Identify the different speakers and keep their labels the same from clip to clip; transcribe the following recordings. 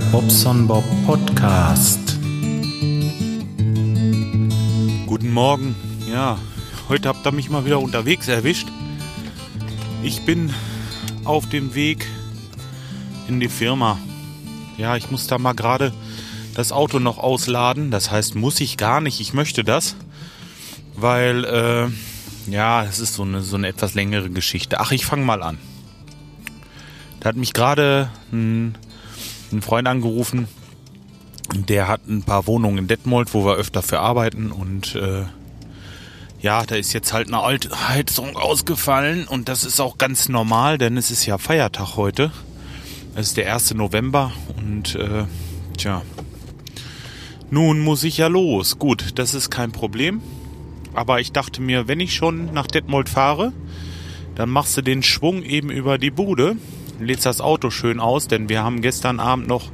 Speaker 1: Bobson Bob Podcast.
Speaker 2: Guten Morgen. Ja, heute habt ihr mich mal wieder unterwegs erwischt. Ich bin auf dem Weg in die Firma. Ja, ich muss da mal gerade das Auto noch ausladen. Das heißt, muss ich gar nicht. Ich möchte das, weil äh, ja, es ist so eine so eine etwas längere Geschichte. Ach, ich fange mal an. Da hat mich gerade ein, ein Freund angerufen. Der hat ein paar Wohnungen in Detmold, wo wir öfter für arbeiten und äh, ja, da ist jetzt halt eine alte Heizung ausgefallen und das ist auch ganz normal, denn es ist ja Feiertag heute. Es ist der 1. November und äh, tja, nun muss ich ja los. Gut, das ist kein Problem. Aber ich dachte mir, wenn ich schon nach Detmold fahre, dann machst du den Schwung eben über die Bude lädst das Auto schön aus, denn wir haben gestern Abend noch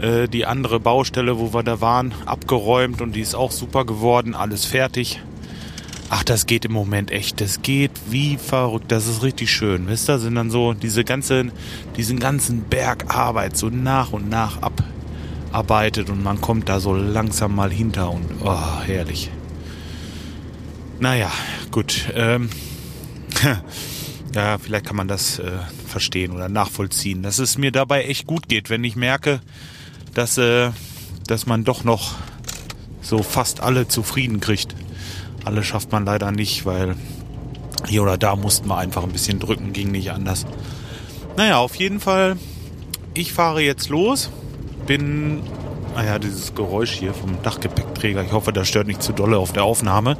Speaker 2: äh, die andere Baustelle, wo wir da waren, abgeräumt und die ist auch super geworden, alles fertig. Ach, das geht im Moment echt. Das geht wie verrückt. Das ist richtig schön. Wisst ihr, sind dann so diese ganze, diesen ganzen Berg so nach und nach abarbeitet und man kommt da so langsam mal hinter und oh, herrlich. Naja, gut. Ähm, ja, vielleicht kann man das äh, verstehen oder nachvollziehen, dass es mir dabei echt gut geht, wenn ich merke, dass, äh, dass man doch noch so fast alle zufrieden kriegt. Alle schafft man leider nicht, weil hier oder da mussten wir einfach ein bisschen drücken, ging nicht anders. Naja, auf jeden Fall, ich fahre jetzt los, bin, naja, dieses Geräusch hier vom Dachgepäckträger, ich hoffe, das stört nicht zu dolle auf der Aufnahme.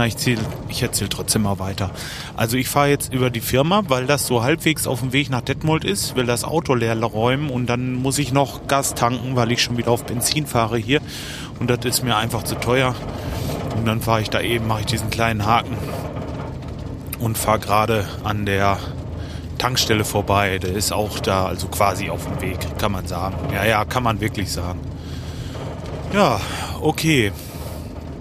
Speaker 2: Na, ich, zähl, ich erzähle trotzdem mal weiter. Also ich fahre jetzt über die Firma, weil das so halbwegs auf dem Weg nach Detmold ist, will das Auto leer räumen und dann muss ich noch Gas tanken, weil ich schon wieder auf Benzin fahre hier. Und das ist mir einfach zu teuer. Und dann fahre ich da eben, mache ich diesen kleinen Haken und fahre gerade an der Tankstelle vorbei. Der ist auch da, also quasi auf dem Weg, kann man sagen. Ja, ja, kann man wirklich sagen. Ja, okay.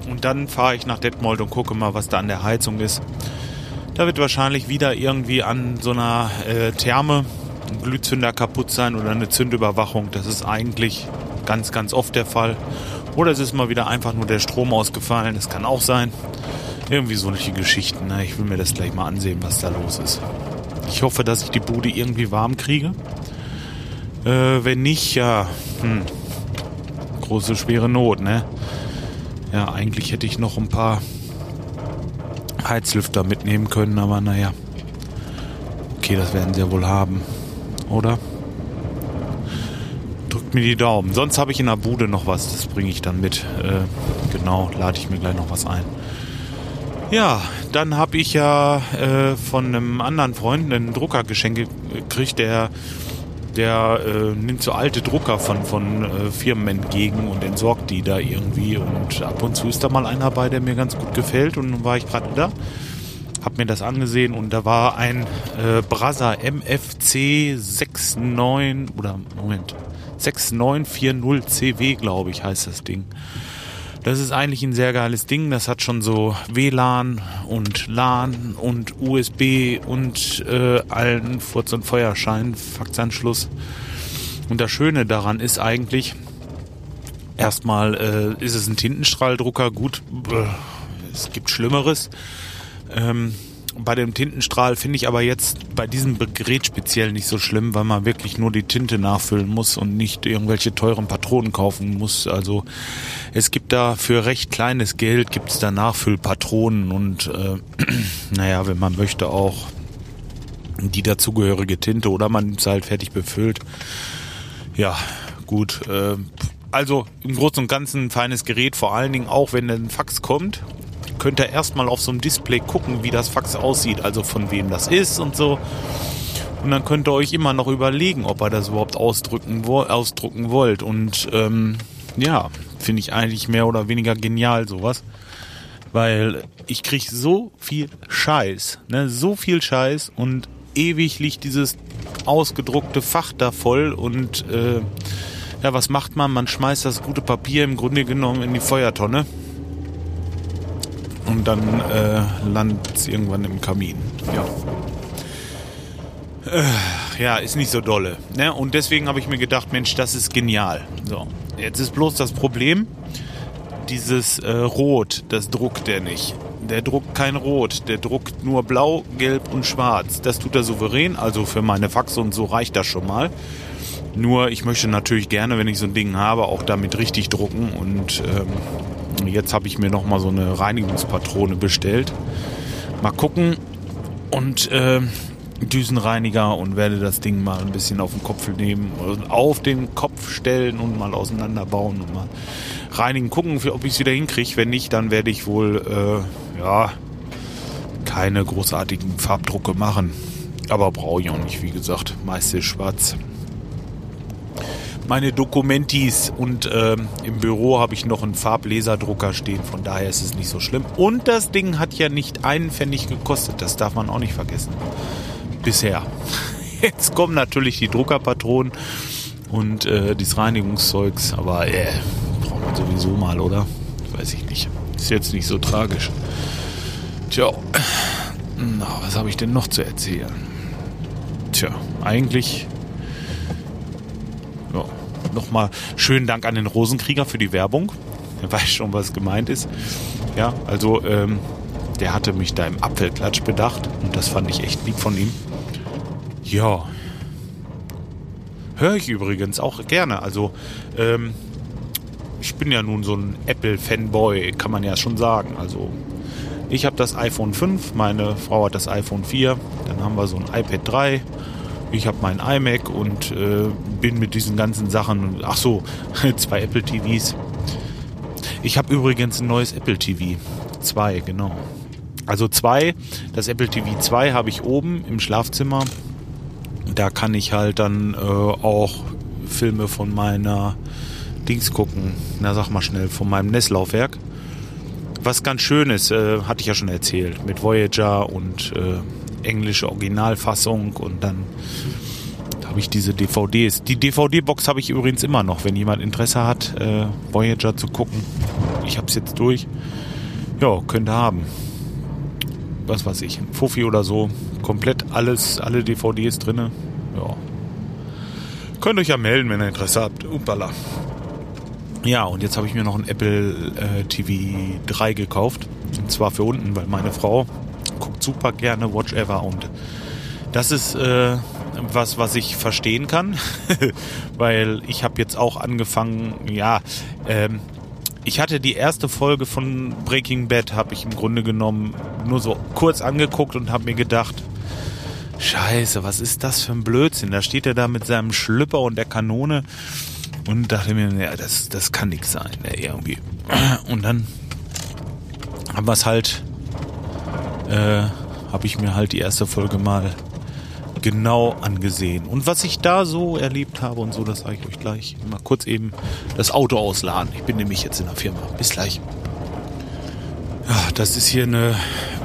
Speaker 2: Und dann fahre ich nach Detmold und gucke mal, was da an der Heizung ist. Da wird wahrscheinlich wieder irgendwie an so einer äh, Therme ein Glühzünder kaputt sein oder eine Zündüberwachung. Das ist eigentlich ganz, ganz oft der Fall. Oder es ist mal wieder einfach nur der Strom ausgefallen. Das kann auch sein. Irgendwie solche Geschichten. Ne? Ich will mir das gleich mal ansehen, was da los ist. Ich hoffe, dass ich die Bude irgendwie warm kriege. Äh, wenn nicht, ja, hm, große, schwere Not, ne? Ja, eigentlich hätte ich noch ein paar Heizlüfter mitnehmen können, aber naja. Okay, das werden sie ja wohl haben. Oder? Drückt mir die Daumen. Sonst habe ich in der Bude noch was, das bringe ich dann mit. Äh, genau, lade ich mir gleich noch was ein. Ja, dann habe ich ja äh, von einem anderen Freund einen Druckergeschenk gekriegt, der der äh, nimmt so alte Drucker von, von äh, Firmen entgegen und entsorgt die da irgendwie. Und ab und zu ist da mal einer bei, der mir ganz gut gefällt. Und nun war ich gerade da, hab mir das angesehen und da war ein äh, Brasa MFC 69 oder Moment 6940 CW, glaube ich, heißt das Ding. Das ist eigentlich ein sehr geiles Ding. Das hat schon so WLAN und LAN und USB und äh, allen Furz- und Feuerschein, Faxanschluss. Und das Schöne daran ist eigentlich, erstmal äh, ist es ein Tintenstrahldrucker. Gut, äh, es gibt Schlimmeres. Ähm, bei dem Tintenstrahl finde ich aber jetzt bei diesem Gerät speziell nicht so schlimm, weil man wirklich nur die Tinte nachfüllen muss und nicht irgendwelche teuren Patronen kaufen muss. Also es gibt da für recht kleines Geld gibt es da Nachfüllpatronen und äh, naja, wenn man möchte auch die dazugehörige Tinte oder man ist halt fertig befüllt. Ja, gut. Äh, also im Großen und Ganzen ein feines Gerät, vor allen Dingen auch wenn ein Fax kommt könnt ihr erstmal auf so einem Display gucken, wie das Fax aussieht, also von wem das ist und so. Und dann könnt ihr euch immer noch überlegen, ob ihr das überhaupt ausdrücken, ausdrucken wollt. Und ähm, ja, finde ich eigentlich mehr oder weniger genial sowas. Weil ich krieg so viel Scheiß, ne, so viel Scheiß und ewig liegt dieses ausgedruckte Fach da voll und äh, ja, was macht man? Man schmeißt das gute Papier im Grunde genommen in die Feuertonne und dann äh, landet es irgendwann im Kamin. Ja. Äh, ja, ist nicht so dolle. Ne? Und deswegen habe ich mir gedacht, Mensch, das ist genial. So, jetzt ist bloß das Problem, dieses äh, Rot, das druckt der nicht. Der druckt kein Rot, der druckt nur Blau, Gelb und Schwarz. Das tut er souverän, also für meine Faxe und so reicht das schon mal. Nur ich möchte natürlich gerne, wenn ich so ein Ding habe, auch damit richtig drucken. Und ähm, jetzt habe ich mir nochmal so eine Reinigungspatrone bestellt. Mal gucken. Und äh, Düsenreiniger und werde das Ding mal ein bisschen auf den Kopf nehmen, auf den Kopf stellen und mal auseinanderbauen und mal reinigen, gucken, ob ich es wieder hinkriege. Wenn nicht, dann werde ich wohl äh, ja keine großartigen Farbdrucke machen. Aber brauche ich auch nicht, wie gesagt. Meist ist schwarz meine Dokumentis und ähm, im Büro habe ich noch einen Farblaserdrucker stehen, von daher ist es nicht so schlimm. Und das Ding hat ja nicht einen Pfennig gekostet, das darf man auch nicht vergessen. Bisher. Jetzt kommen natürlich die Druckerpatronen und äh, dieses Reinigungszeugs, aber äh, braucht man sowieso mal, oder? Weiß ich nicht. Ist jetzt nicht so tragisch. Tja, na, was habe ich denn noch zu erzählen? Tja, eigentlich nochmal schönen Dank an den Rosenkrieger für die Werbung. Er weiß schon, was gemeint ist. Ja, also ähm, der hatte mich da im Apfelklatsch bedacht und das fand ich echt lieb von ihm. Ja. Höre ich übrigens auch gerne. Also, ähm, ich bin ja nun so ein Apple-Fanboy, kann man ja schon sagen. Also, ich habe das iPhone 5, meine Frau hat das iPhone 4, dann haben wir so ein iPad 3 ich habe mein iMac und äh, bin mit diesen ganzen Sachen, ach so, zwei Apple TVs. Ich habe übrigens ein neues Apple TV. Zwei, genau. Also zwei, das Apple TV 2 habe ich oben im Schlafzimmer. Da kann ich halt dann äh, auch Filme von meiner Dings gucken. Na, sag mal schnell, von meinem NES-Laufwerk. Was ganz schön ist, äh, hatte ich ja schon erzählt, mit Voyager und äh, englische Originalfassung und dann habe ich diese DVDs. Die DVD-Box habe ich übrigens immer noch, wenn jemand Interesse hat, äh, Voyager zu gucken. Ich habe es jetzt durch. Ja, könnte haben. Was weiß ich, Fuffi oder so. Komplett alles, alle DVDs drinne. Ja. Könnt euch ja melden, wenn ihr Interesse habt. Upala. Ja, und jetzt habe ich mir noch ein Apple äh, TV 3 gekauft. Und zwar für unten, weil meine Frau guckt super gerne Watch Ever und das ist äh, was, was ich verstehen kann, weil ich habe jetzt auch angefangen, ja, ähm, ich hatte die erste Folge von Breaking Bad, habe ich im Grunde genommen nur so kurz angeguckt und habe mir gedacht, Scheiße, was ist das für ein Blödsinn? Da steht er da mit seinem Schlüpper und der Kanone und dachte mir, ja, das, das kann nichts sein, ne, irgendwie. Und dann haben wir es halt äh, habe ich mir halt die erste Folge mal genau angesehen. Und was ich da so erlebt habe und so, das sage ich euch gleich. Mal kurz eben das Auto ausladen. Ich bin nämlich jetzt in der Firma. Bis gleich. Ja, das ist hier eine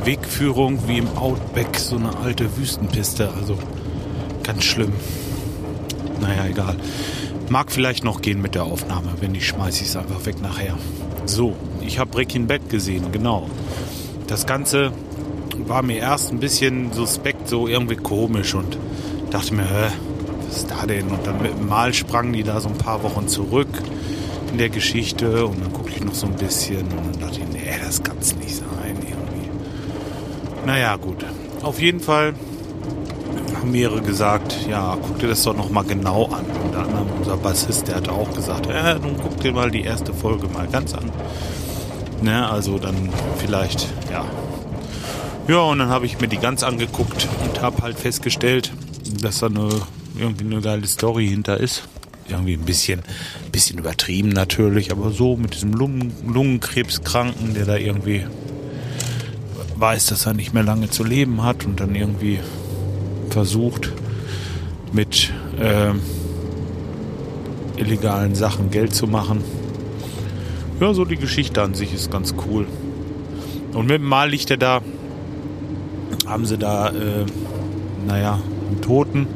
Speaker 2: Wegführung wie im Outback, so eine alte Wüstenpiste. Also ganz schlimm. Naja, egal. Mag vielleicht noch gehen mit der Aufnahme. Wenn nicht, schmeiße ich es einfach weg nachher. So, ich habe Breaking Bad gesehen, genau. Das Ganze war mir erst ein bisschen suspekt, so irgendwie komisch und dachte mir, hä, was ist da denn? Und dann mit dem Mal sprangen die da so ein paar Wochen zurück in der Geschichte und dann gucke ich noch so ein bisschen und dann dachte ich, nee, das kann es nicht sein irgendwie. Naja, gut. Auf jeden Fall haben mehrere gesagt, ja, guck dir das doch nochmal genau an. Unter anderem unser Bassist, der hat auch gesagt, ja, nun guck dir mal die erste Folge mal ganz an. Ne, also dann vielleicht, ja, ja, und dann habe ich mir die ganz angeguckt und habe halt festgestellt, dass da eine, irgendwie eine geile Story hinter ist. Irgendwie ein bisschen, bisschen übertrieben natürlich, aber so mit diesem Lungen, Lungenkrebskranken, der da irgendwie weiß, dass er nicht mehr lange zu leben hat und dann irgendwie versucht, mit äh, illegalen Sachen Geld zu machen. Ja, so die Geschichte an sich ist ganz cool. Und mit dem Mal liegt er da haben sie da, äh, naja, einen Toten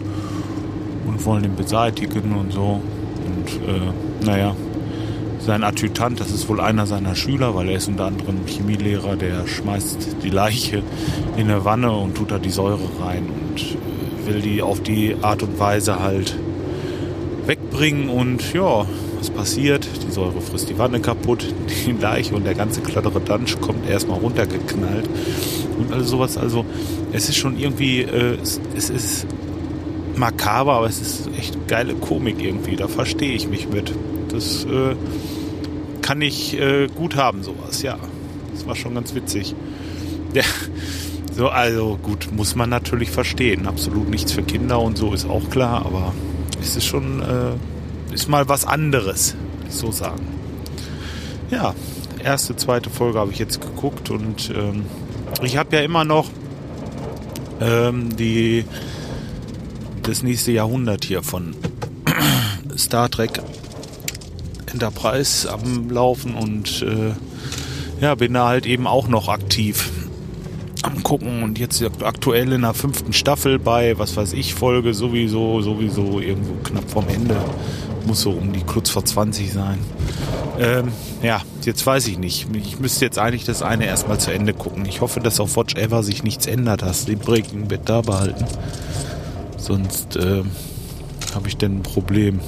Speaker 2: und wollen ihn beseitigen und so. Und äh, naja, sein Adjutant, das ist wohl einer seiner Schüler, weil er ist unter anderem Chemielehrer, der schmeißt die Leiche in eine Wanne und tut da die Säure rein und äh, will die auf die Art und Weise halt wegbringen und ja, was passiert? Die Säure frisst die Wanne kaputt, die Leiche und der ganze klattere Dunch kommt erstmal runtergeknallt und alles sowas. Also es ist schon irgendwie, äh, es, es ist makaber, aber es ist echt geile Komik irgendwie. Da verstehe ich mich mit. Das äh, kann ich äh, gut haben, sowas, ja. Das war schon ganz witzig. Ja, so, also gut, muss man natürlich verstehen. Absolut nichts für Kinder und so ist auch klar, aber es ist schon, äh, ist mal was anderes, so sagen. Ja, erste, zweite Folge habe ich jetzt geguckt und ähm, ich habe ja immer noch ähm, die das nächste Jahrhundert hier von Star Trek Enterprise am Laufen und äh, ja, bin da halt eben auch noch aktiv am gucken und jetzt aktuell in der fünften Staffel bei, was weiß ich, Folge sowieso, sowieso irgendwo knapp vorm Ende. Muss so um die kurz vor 20 sein. Ähm, ja, jetzt weiß ich nicht. Ich müsste jetzt eigentlich das eine erstmal zu Ende gucken. Ich hoffe, dass auf Watch Ever sich nichts ändert, dass die Breaking Bad da behalten. Sonst äh, habe ich denn ein Problem.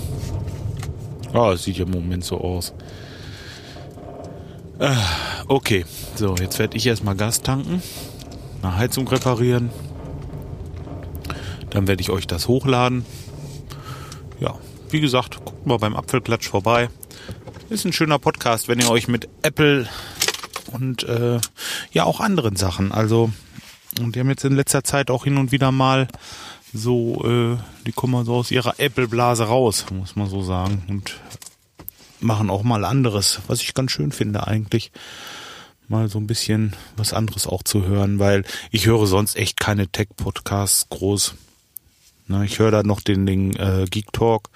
Speaker 2: Ah, es sieht ja im Moment so aus. Äh, okay, so, jetzt werde ich erstmal Gas tanken, eine Heizung reparieren. Dann werde ich euch das hochladen. Wie gesagt, guckt mal beim Apfelklatsch vorbei. Ist ein schöner Podcast, wenn ihr euch mit Apple und äh, ja auch anderen Sachen, also und die haben jetzt in letzter Zeit auch hin und wieder mal so, äh, die kommen so aus ihrer Apple-Blase raus, muss man so sagen. Und machen auch mal anderes, was ich ganz schön finde eigentlich. Mal so ein bisschen was anderes auch zu hören, weil ich höre sonst echt keine Tech-Podcasts groß. Na, ich höre da noch den, den äh, Geek Talk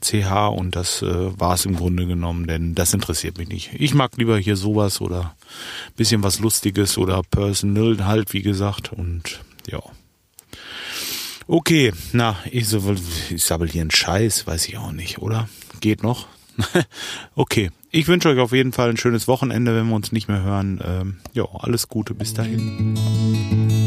Speaker 2: CH und das äh, war es im Grunde genommen, denn das interessiert mich nicht. Ich mag lieber hier sowas oder bisschen was Lustiges oder Personal halt, wie gesagt. Und ja. Okay, na, ich, so, ich sabbel hier einen Scheiß, weiß ich auch nicht, oder? Geht noch? okay, ich wünsche euch auf jeden Fall ein schönes Wochenende, wenn wir uns nicht mehr hören. Ähm, ja, alles Gute, bis dahin.